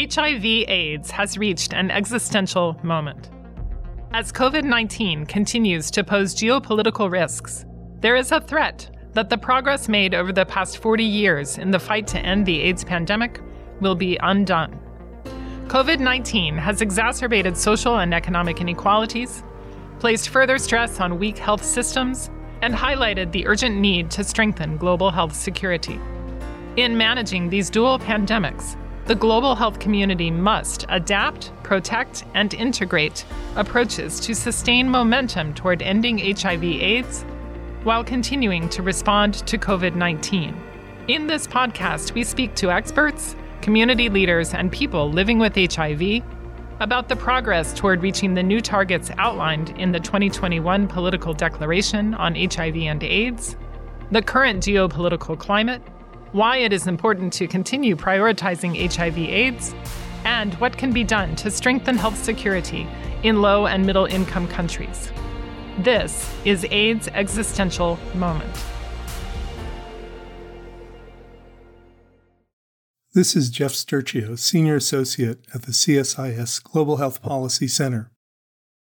HIV AIDS has reached an existential moment. As COVID 19 continues to pose geopolitical risks, there is a threat that the progress made over the past 40 years in the fight to end the AIDS pandemic will be undone. COVID 19 has exacerbated social and economic inequalities, placed further stress on weak health systems, and highlighted the urgent need to strengthen global health security. In managing these dual pandemics, the global health community must adapt, protect, and integrate approaches to sustain momentum toward ending HIV/AIDS while continuing to respond to COVID 19. In this podcast, we speak to experts, community leaders, and people living with HIV about the progress toward reaching the new targets outlined in the 2021 Political Declaration on HIV and AIDS, the current geopolitical climate, why it is important to continue prioritizing HIV/AIDS, and what can be done to strengthen health security in low and middle income countries. This is AIDS Existential Moment. This is Jeff Sturchio, Senior Associate at the CSIS Global Health Policy Center.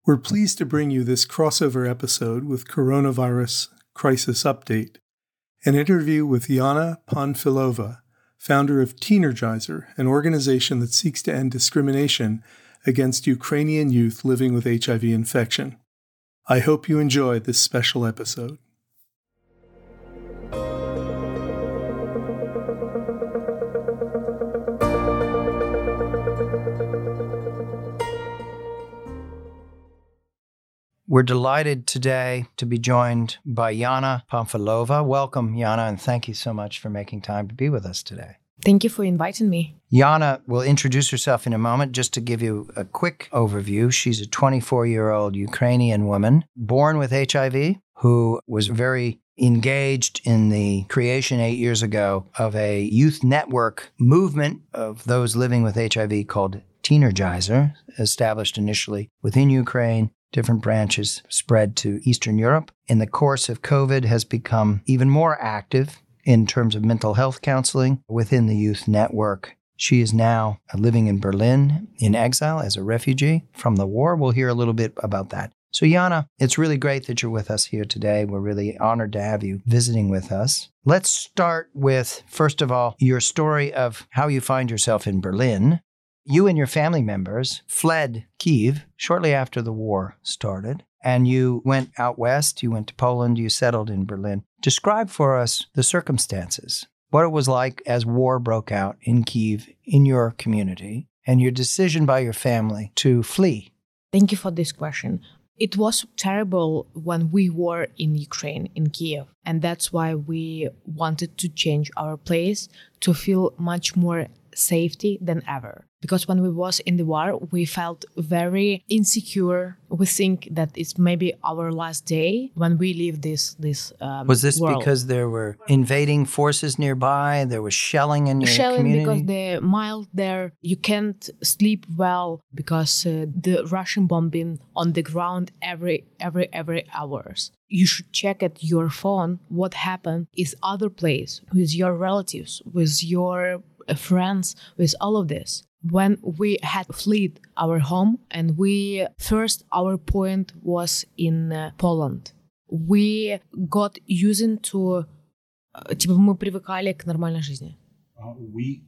We're pleased to bring you this crossover episode with Coronavirus Crisis Update, an interview with Yana Panfilova, founder of Teenergizer, an organization that seeks to end discrimination against Ukrainian youth living with HIV infection. I hope you enjoyed this special episode. We're delighted today to be joined by Yana Panfilova. Welcome, Yana, and thank you so much for making time to be with us today. Thank you for inviting me. Yana will introduce herself in a moment. Just to give you a quick overview, she's a 24 year old Ukrainian woman born with HIV who was very engaged in the creation eight years ago of a youth network movement of those living with HIV called Teenergizer, established initially within Ukraine. Different branches spread to Eastern Europe. In the course of COVID, has become even more active in terms of mental health counseling within the youth network. She is now uh, living in Berlin in exile as a refugee from the war. We'll hear a little bit about that. So, Yana, it's really great that you're with us here today. We're really honored to have you visiting with us. Let's start with, first of all, your story of how you find yourself in Berlin. You and your family members fled Kiev shortly after the war started and you went out west, you went to Poland, you settled in Berlin. Describe for us the circumstances, what it was like as war broke out in Kiev in your community, and your decision by your family to flee. Thank you for this question. It was terrible when we were in Ukraine, in Kiev. And that's why we wanted to change our place to feel much more safety than ever because when we was in the war we felt very insecure. We think that it's maybe our last day when we leave this this um, was this world. because there were invading forces nearby there was shelling in your shelling community? because the mile there you can't sleep well because uh, the russian bombing on the ground every every every hours. You should check at your phone what happened is other place with your relatives with your friends with all of this when we had fled our home and we first our point was in uh, Poland we got using to типа мы привыкали к нормальной жизни uh, we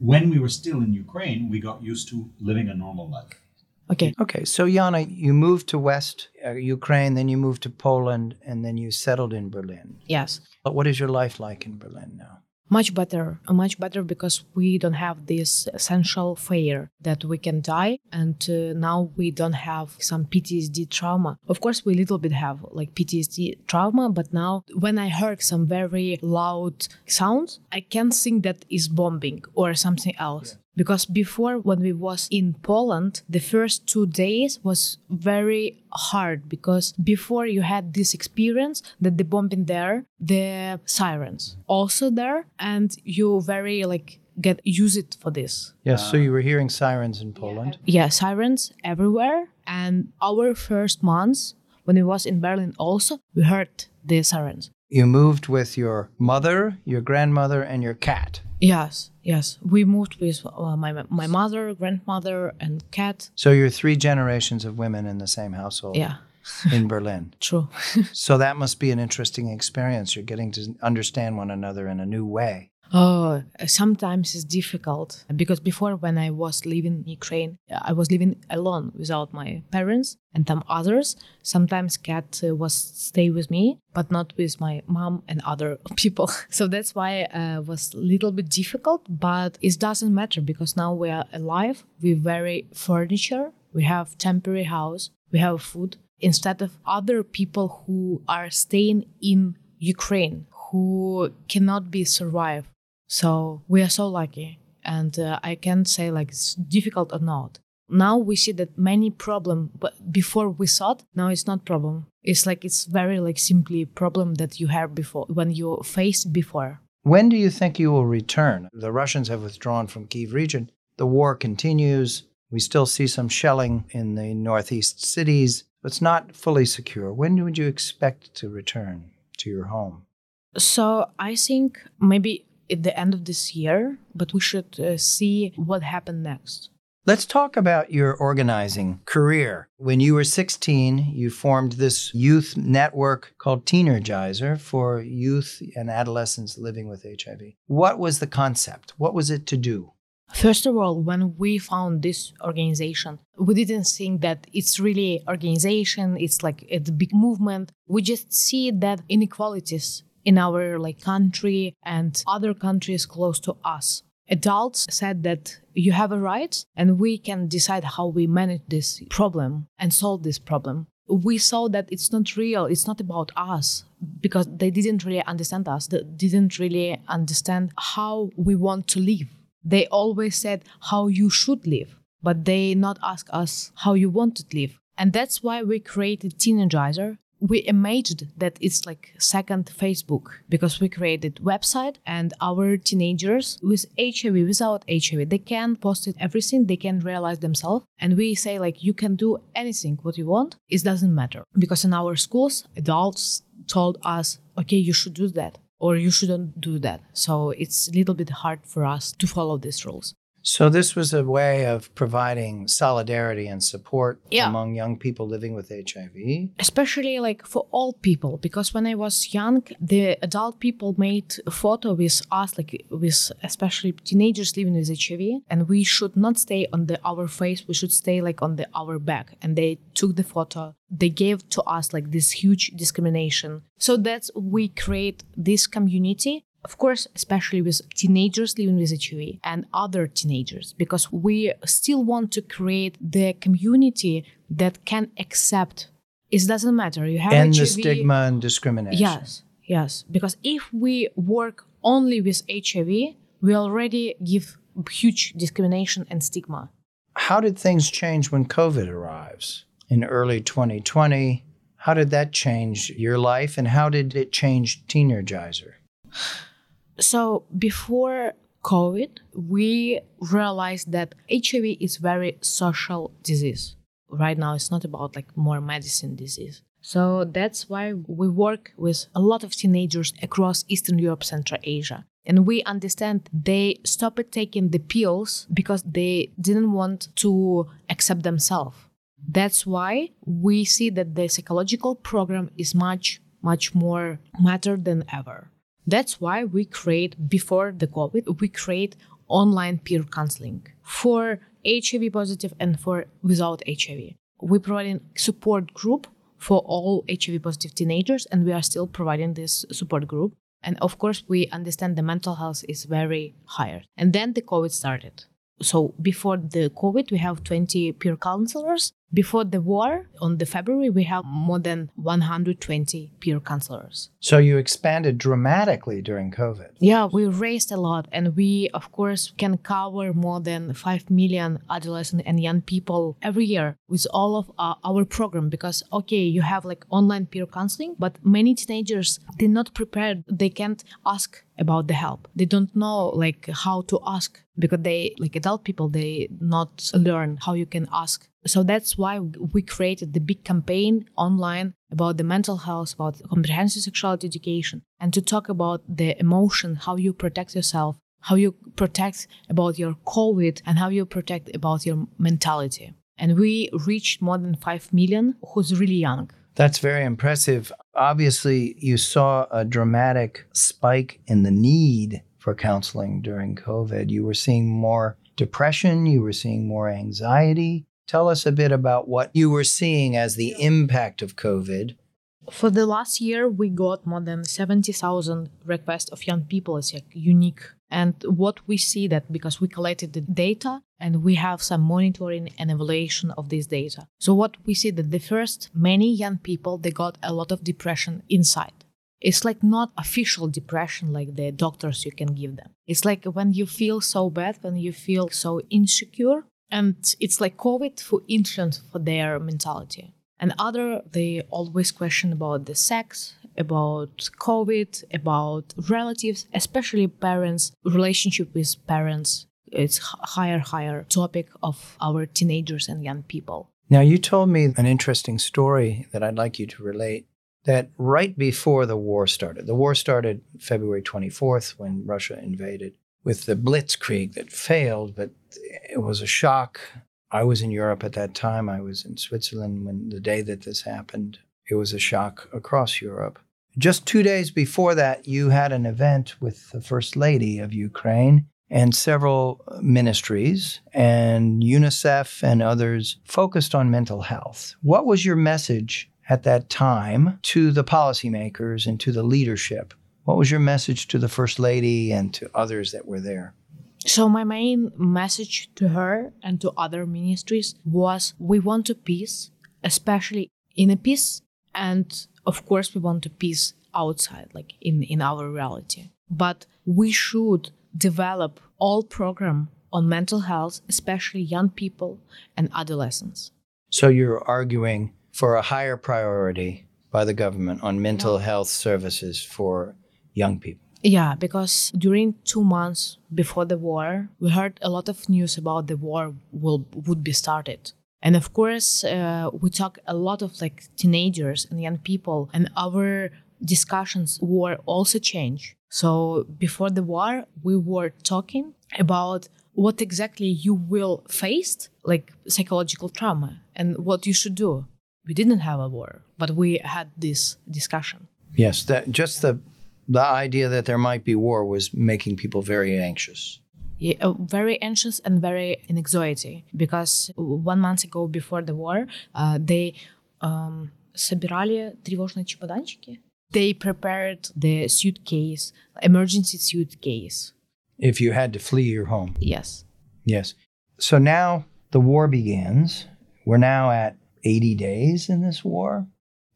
when we were still in Ukraine we got used to living a normal life Okay. Okay. So, Yana, you moved to West uh, Ukraine, then you moved to Poland, and then you settled in Berlin. Yes. But what is your life like in Berlin now? Much better much better because we don't have this essential fear that we can die. And uh, now we don't have some ptsd trauma. Of course we a little bit have like ptsd trauma but now when i heard some very loud sounds i can think that is bombing or something else. yeah because before when we was in poland the first two days was very hard because before you had this experience that the bombing there the sirens also there and you very like get use it for this. Yes uh, so you were hearing sirens in poland? Yeah sirens everywhere. And our first months when we was in berlin also we heard the sirens. You moved with your mother your grandmother and your cat Yes, yes. We moved with uh, my my mother, grandmother, and cat. So you're three generations of women in the same household Yeah, in Berlin. true. So that must be an interesting experience. You're getting to understand one another in a new way. Oh, sometimes it's difficult because before when I was living in Ukraine, I was living alone without my parents and some others. Sometimes cat uh, was stay with me, but not with my mom and other people. So that's why uh, was a little bit difficult, but it doesn't matter because now we are alive. We very furniture. We have temporary house. We have food instead of other people who are staying in Ukraine who cannot be survived. So we are so lucky, and uh, I can't say like it's difficult or not. Now we see that many problem, but before we thought, now it's not problem. It's like it's very like simply problem that you had before when you faced before. When do you think you will return? The Russians have withdrawn from Kiev region. The war continues. We still see some shelling in the northeast cities. It's not fully secure. When would you expect to return to your home? So I think maybe at the end of this year, but we should uh, see what happened next. Let's talk about your organizing career. When you were 16, you formed this youth network called Teenergizer for youth and adolescents living with HIV. What was the concept? What was it to do? First of all, when we found this organization, we didn't think that it's really organization, it's like a big movement. We just see that inequalities in our like country and other countries close to us. Adults said that you have a right and we can decide how we manage this problem and solve this problem. We saw that it's not real, it's not about us because they didn't really understand us, they didn't really understand how we want to live. They always said how you should live, but they not ask us how you want to live. And that's why we created Teenergizer we imagined that it's like second facebook because we created website and our teenagers with hiv without hiv they can post it everything they can realize themselves. And we say like you can do anything what you want. It doesn't matter because in our schools adults told us okay you should do that or you shouldn't do that. So it's a little bit hard for us to follow these rules So, this was a way of providing solidarity and support Yeah. among young people living with HIV. especially like for all people because when i was young the adult people made a photo with us like with especially teenagers living with hiv and we should not stay on the our face we should stay like on the our back and they took the photo they gave to us like this huge discrimination so that's we create this community of course, especially with teenagers living with HIV and other teenagers, because we still want to create the community that can accept. It doesn't matter. You have End HIV. the stigma and discrimination. Yes, yes. Because if we work only with HIV, we already give huge discrimination and stigma. How did things change when COVID arrives in early 2020? How did that change your life and how did it change Teenergizer? So before COVID, we realized that HIV is very social disease. Right now, it's not about like more medicine disease. So that's why we work with a lot of teenagers across Eastern Europe, Central Asia. And we understand they stopped taking the pills because they didn't want to accept themselves. That's why we see that the psychological program is much, much more matter than ever. That's why we create before the COVID, we create online peer counseling for HIV positive and for without HIV. We providing support group for all HIV positive teenagers, and we are still providing this support group. And of course, we understand the mental health is very higher. And then the COVID started. So before the COVID, we have 20 peer counselors. Before the war, on the February, we have more than 120 peer counselors. So you expanded dramatically during COVID. Yeah, we raised a lot, and we, of course, can cover more than 5 million adolescent and young people every year with all of our, our program. Because, okay, you have like online peer counseling, but many teenagers, they're not prepared. They can't ask about the help. They don't know like how to ask because they, like adult people, they not learn how you can ask so that's why we created the big campaign online about the mental health, about comprehensive sexuality education, and to talk about the emotion, how you protect yourself, how you protect about your COVID and how you protect about your mentality. And we reached more than 5 million who's really young. That's very impressive. Obviously, you saw a dramatic spike in the need for counseling during COVID. You were seeing more depression, you were seeing more anxiety. Tell us a bit about what you were seeing as the impact of COVID. For the last year, we got more than 70,000 requests of young people as like unique. And what we see that because we collected the data and we have some monitoring and evaluation of this data. So what we see that the first many young people they got a lot of depression inside. It's like not official depression like the doctors you can give them. It's like when you feel so bad, when you feel so insecure, and it's like COVID for influence for their mentality. And other, they always question about the sex, about COVID, about relatives, especially parents, relationship with parents. It's higher, higher topic of our teenagers and young people. Now, you told me an interesting story that I'd like you to relate that right before the war started, the war started February 24th when Russia invaded with the blitzkrieg that failed, but it was a shock. I was in Europe at that time. I was in Switzerland when the day that this happened. It was a shock across Europe. Just two days before that, you had an event with the First Lady of Ukraine and several ministries, and UNICEF and others focused on mental health. What was your message at that time to the policymakers and to the leadership? What was your message to the First Lady and to others that were there? So, my main message to her and to other ministries was we want a peace, especially in a peace, and of course, we want a peace outside, like in, in our reality. But we should develop all program on mental health, especially young people and adolescents. So, you're arguing for a higher priority by the government on mental yeah. health services for young people. Yeah, because during two months before the war, we heard a lot of news about the war will would be started, and of course, uh, we talk a lot of like teenagers and young people, and our discussions were also changed. So before the war, we were talking about what exactly you will face, like psychological trauma, and what you should do we didn't have a war, but we had this discussion. Yes, that just the the idea that there might be war was making people very anxious. Yeah, uh, very anxious and very in anxiety because one month ago before the war, uh, they um, собирали тревожные чемоданчики. They prepared the suitcase, emergency suitcase. If you had to flee your home. Yes. Yes. So now the war begins. We're now at 80 days in this war,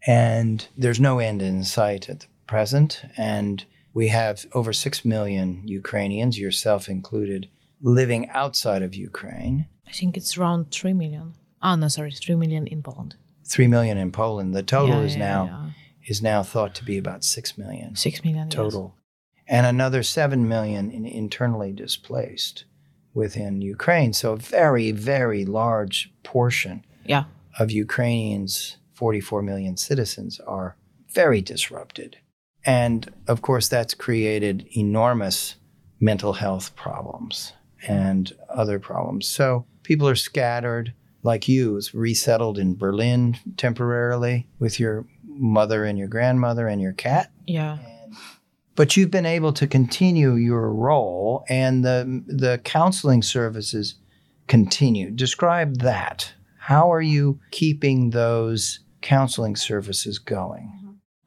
and there's no end in sight at the present. And we have over 6 million Ukrainians, yourself included, living outside of Ukraine. I think it's around 3 million. Oh, no, sorry, 3 million in Poland. 3 million in Poland. The total yeah, is yeah, now yeah. is now thought to be about 6 million. 6 million total. Yes. And another 7 million in internally displaced within Ukraine. So a very, very large portion yeah of Ukrainians, 44 million citizens, are very disrupted. And of course, that's created enormous mental health problems and other problems. So people are scattered, like you, was resettled in Berlin temporarily with your mother and your grandmother and your cat. Yeah. but you've been able to continue your role, and the the counseling services continue. Describe that. How are you keeping those counseling services going?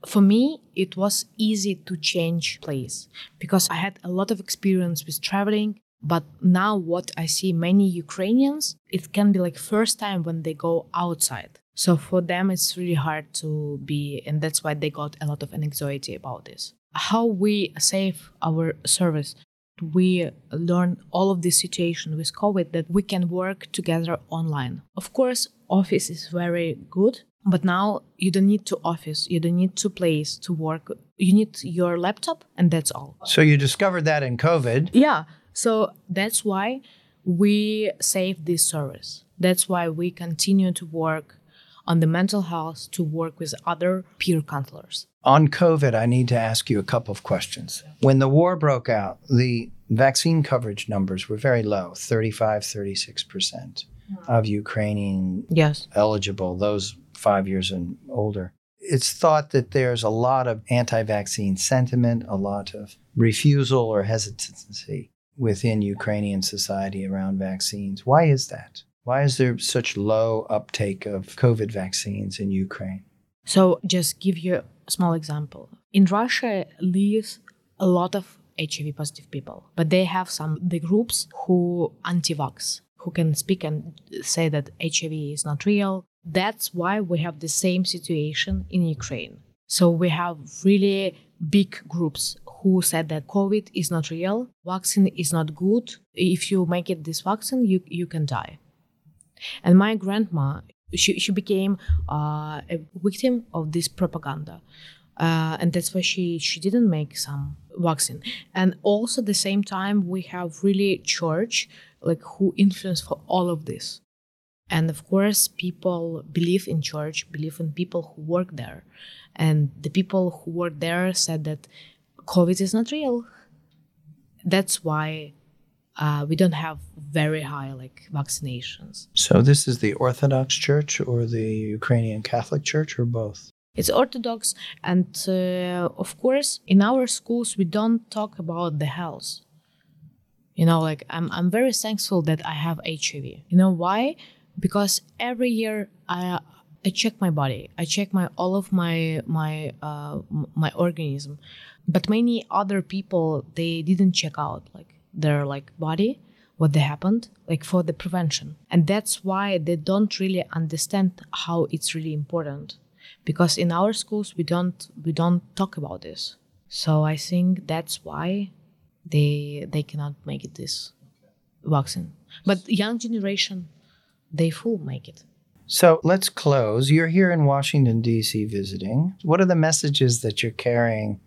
For me, it was easy to change place because I had a lot of experience with traveling. But now, what I see many Ukrainians, it can be like first time when they go outside. So for them, it's really hard to be, and that's why they got a lot of anxiety about this. How we save our service we learn all of this situation with COVID that we can work together online. Of course, office is very good, but now you don't need to office, you don't need to place to work. You need your laptop and that's all. So you discovered that in COVID. Yeah. So that's why we save this service. That's why we continue to work on the mental health to work with other peer counselors. On COVID, I need to ask you a couple of questions. When the war broke out, the vaccine coverage numbers were very low 35, 36% of Ukrainian Yes. eligible, those five years and older. It's thought that there's a lot of anti vaccine sentiment, a lot of refusal or hesitancy within Ukrainian society around vaccines. Why is that? Why is there such low uptake of COVID vaccines in Ukraine? So just give you a small example. In Russia lives a lot of HIV positive people, but they have some the groups who anti-vax, who can speak and say that HIV is not real. That's why we have the same situation in Ukraine. So we have really big groups who said that COVID is not real, vaccine is not good. If you make it this vaccine, you, you can die. And my grandma, she, she became uh, a victim of this propaganda. Uh, and that's why she, she didn't make some vaccine. And also at the same time, we have really church like who influence for all of this. And of course, people believe in church, believe in people who work there. And the people who work there said that COVID is not real. That's why uh, we don't have very high like vaccinations. So, this is the Orthodox Church or the Ukrainian Catholic Church or both? It's Orthodox, and uh, of course, in our schools we don't talk about the health. You know, like I'm, I'm very thankful that I have HIV. You know why? Because every year I, I check my body. I check my all of my my uh, my organism, but many other people they didn't check out like their like body what they happened like for the prevention. And that's why they don't really understand how it's really important. Because in our schools we don't we don't talk about this. So i think that's why they they cannot make it this vaccine. But young generation they full make it So let's close. You're here in Washington, D.C. visiting. What are the messages that you're carrying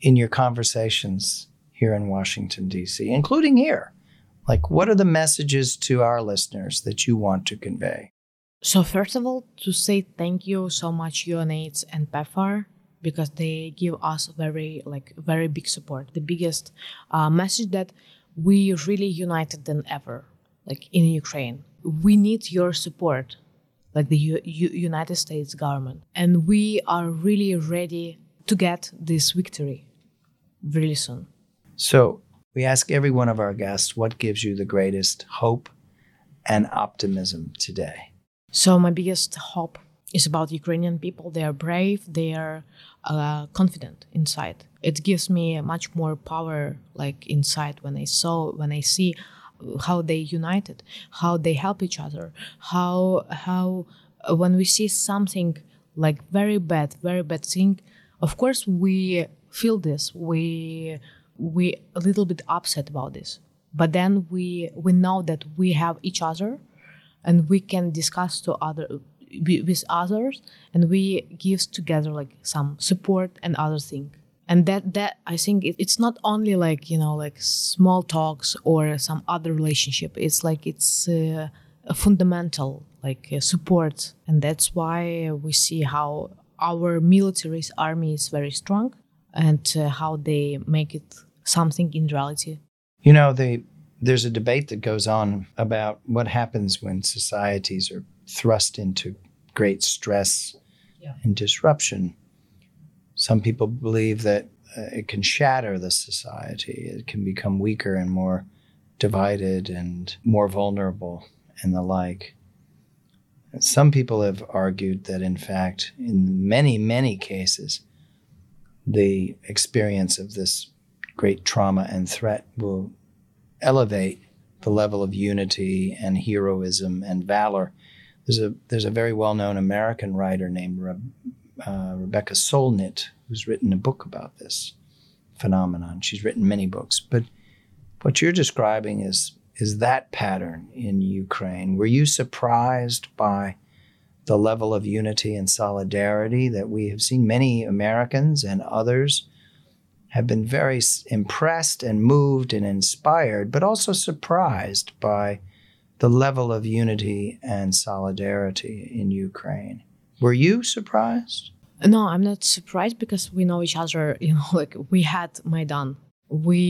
in your conversations here in Washington, D.C., including here? Like, what are the messages to our listeners that you want to convey? So first of all, to say thank you so much UNAIDS and PEPFAR because they give us very like very big support. The biggest uh, message that we really united than ever, like in Ukraine. We need your support, like the U- U- United States government, and we are really ready to get this victory really soon. So, we ask every one of our guests what gives you the greatest hope and optimism today. So my biggest hope is about Ukrainian people. They are brave. They are uh, confident inside. It gives me much more power, like inside, when I saw, when I see how they united, how they help each other, how how uh, when we see something like very bad, very bad thing, of course we feel this. We we a little bit upset about this, but then we we know that we have each other and we can discuss to other with others and we give together like some support and other thing and that that i think it, it's not only like you know like small talks or some other relationship it's like it's uh, a fundamental like uh, support and that's why we see how our military army is very strong and uh, how they make it something in reality You know, the, there's a debate that goes on about what happens when societies are thrust into great stress Yeah. and disruption. Some people believe that uh, it can shatter the society, it can become weaker and more divided and more vulnerable and the like. Some people have argued that, in fact, in many, many cases, the experience of this great trauma and threat will elevate the level of unity and heroism and valor. There's a there's a very well known American writer named uh, Rebecca Solnit who's written a book about this phenomenon. She's written many books, but what you're describing is is that pattern in Ukraine. Were you surprised by the level of unity and solidarity that we have seen many Americans and others have been very impressed and moved and inspired, but also surprised by the level of unity and solidarity in Ukraine. Were you surprised? No, I'm not surprised because we know each other. You know, like we had Maidan, we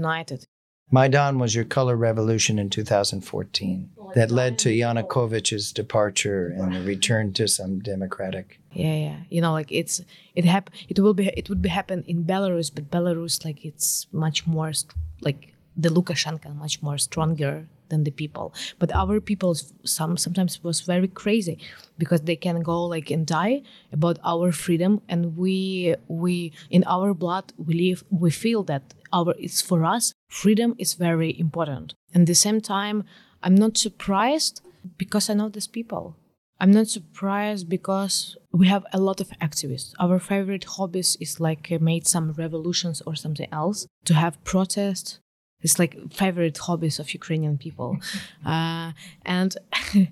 united. Maidan was your color revolution in 2014 that led to Yanukovych's departure and the return to some democratic. Yeah, yeah. You know, like it's it hap- it will be it would be happen in Belarus, but Belarus like it's much more st- like the Lukashenko much more stronger than the people. But our people some sometimes was very crazy because they can go like and die about our freedom and we we in our blood we live we feel that our it's for us freedom is very important. And the same time I'm not surprised because I know these people. I'm not surprised because we have a lot of activists. Our favorite hobbies is like uh, made some revolutions or something else to have protests. It's like favorite hobbies of Ukrainian people, uh, and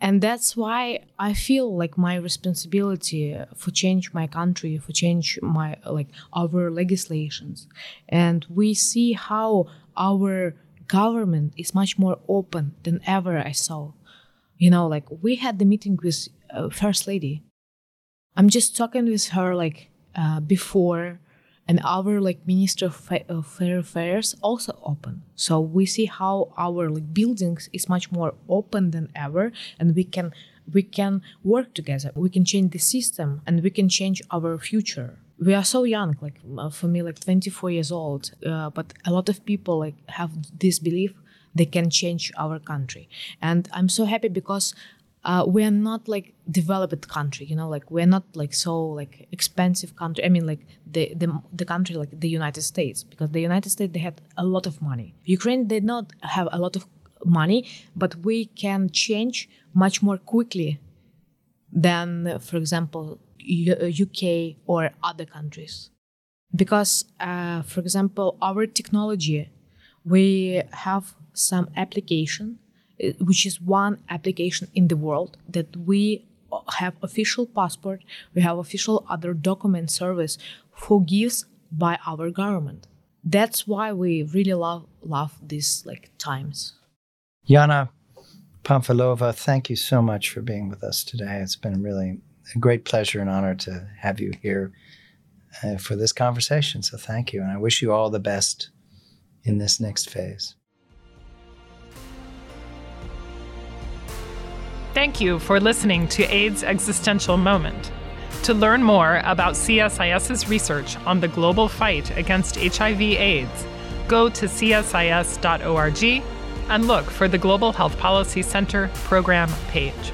and that's why I feel like my responsibility for change my country, for change my like our legislations, and we see how our government is much more open than ever I saw. You know, like we had the meeting with uh, First Lady. I'm just talking with her like uh, before, and our like Minister of, Fa- Fair Affairs also open. So we see how our like buildings is much more open than ever, and we can we can work together. We can change the system, and we can change our future we are so young like uh, for me like 24 years old uh, but a lot of people like have this belief they can change our country and i'm so happy because uh, we are not like developed country you know like we're not like so like expensive country i mean like the, the the country like the united states because the united states they had a lot of money ukraine did not have a lot of money but we can change much more quickly than for example UK uh, or other countries. Because, uh, for example, our technology, we have some application, which is one application in the world that we have official passport, we have official other document service for gives by our government. That's why we really love love these like times. Yana Panfilova, thank you so much for being with us today. It's been really a great pleasure and honor to have you here uh, for this conversation. So thank you. And I wish you all the best in this next phase. Thank you for listening to AIDS Existential Moment. To learn more about CSIS's research on the global fight against HIV/AIDS, go to csis.org and look for the Global Health Policy Center program page.